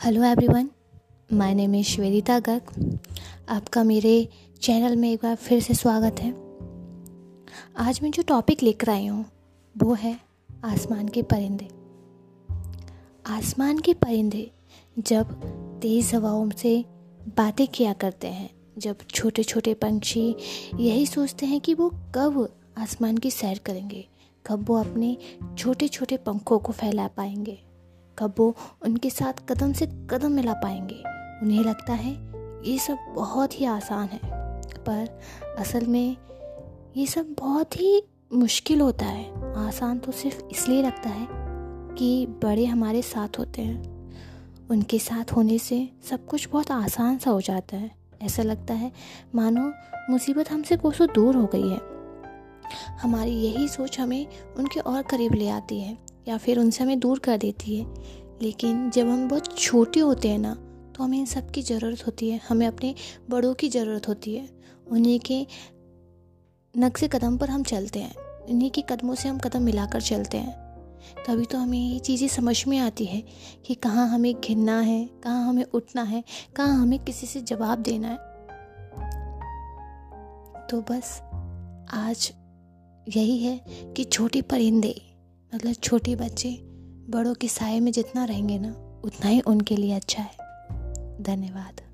Hello everyone my name is Shwerita Garg आपका मेरे channel में एक बार फिर से स्वागत है। आज मैं जो टॉपिक लेकर आई हूँ, वो है आसमान के परिंदे। आसमान के परिंदे जब तेज़ हवाओं से बातें किया करते हैं, जब छोटे छोटे पंछी यही सोचते हैं कि वो कब आसमान की सैर करेंगे, कब वो अपने छोटे छोटे पंखों को फैला पाएँगे। कब वो उनके साथ कदम से कदम मिला पाएँगे? उन्हें लगता है ये सब बहुत ही आसान है। पर असल में ये सब बहुत ही मुश्किल होता है। आसान तो सिर्फ़ इसलिए लगता है कि बड़े हमारे साथ होते हैं। उनके साथ होने से सब कुछ बहुत आसान सा हो जाता है। ऐसा लगता है, मानो मुसीबत हमसे कोसों दूर हो गई है। हमारी यही सोच हमें उनके और करीब ले आती है। या फिर उनसे हमें दूर कर देती है। लेकिन जब हम बहुत छोटे होते हैं ना तो हमें इन सब की ज़रूरत होती है। हमें अपने बड़ों की ज़रूरत होती है। उन्हीं के नक्शे कदम पर हम चलते हैं। उन्हीं के कदमों से हम कदम मिलाकर चलते हैं। तभी तो हमें ये चीज़ें समझ में आती है कि कहाँ हमें घिरना है, कहाँ हमें उठना है, कहाँ हमें किसी से जवाब देना है। तो बस, आज यही है कि छोटे परिंदे। मतलब छोटे बच्चे बड़ों के साय में जितना रहेंगे ना, उतना ही उनके लिए अच्छा है। धन्यवाद।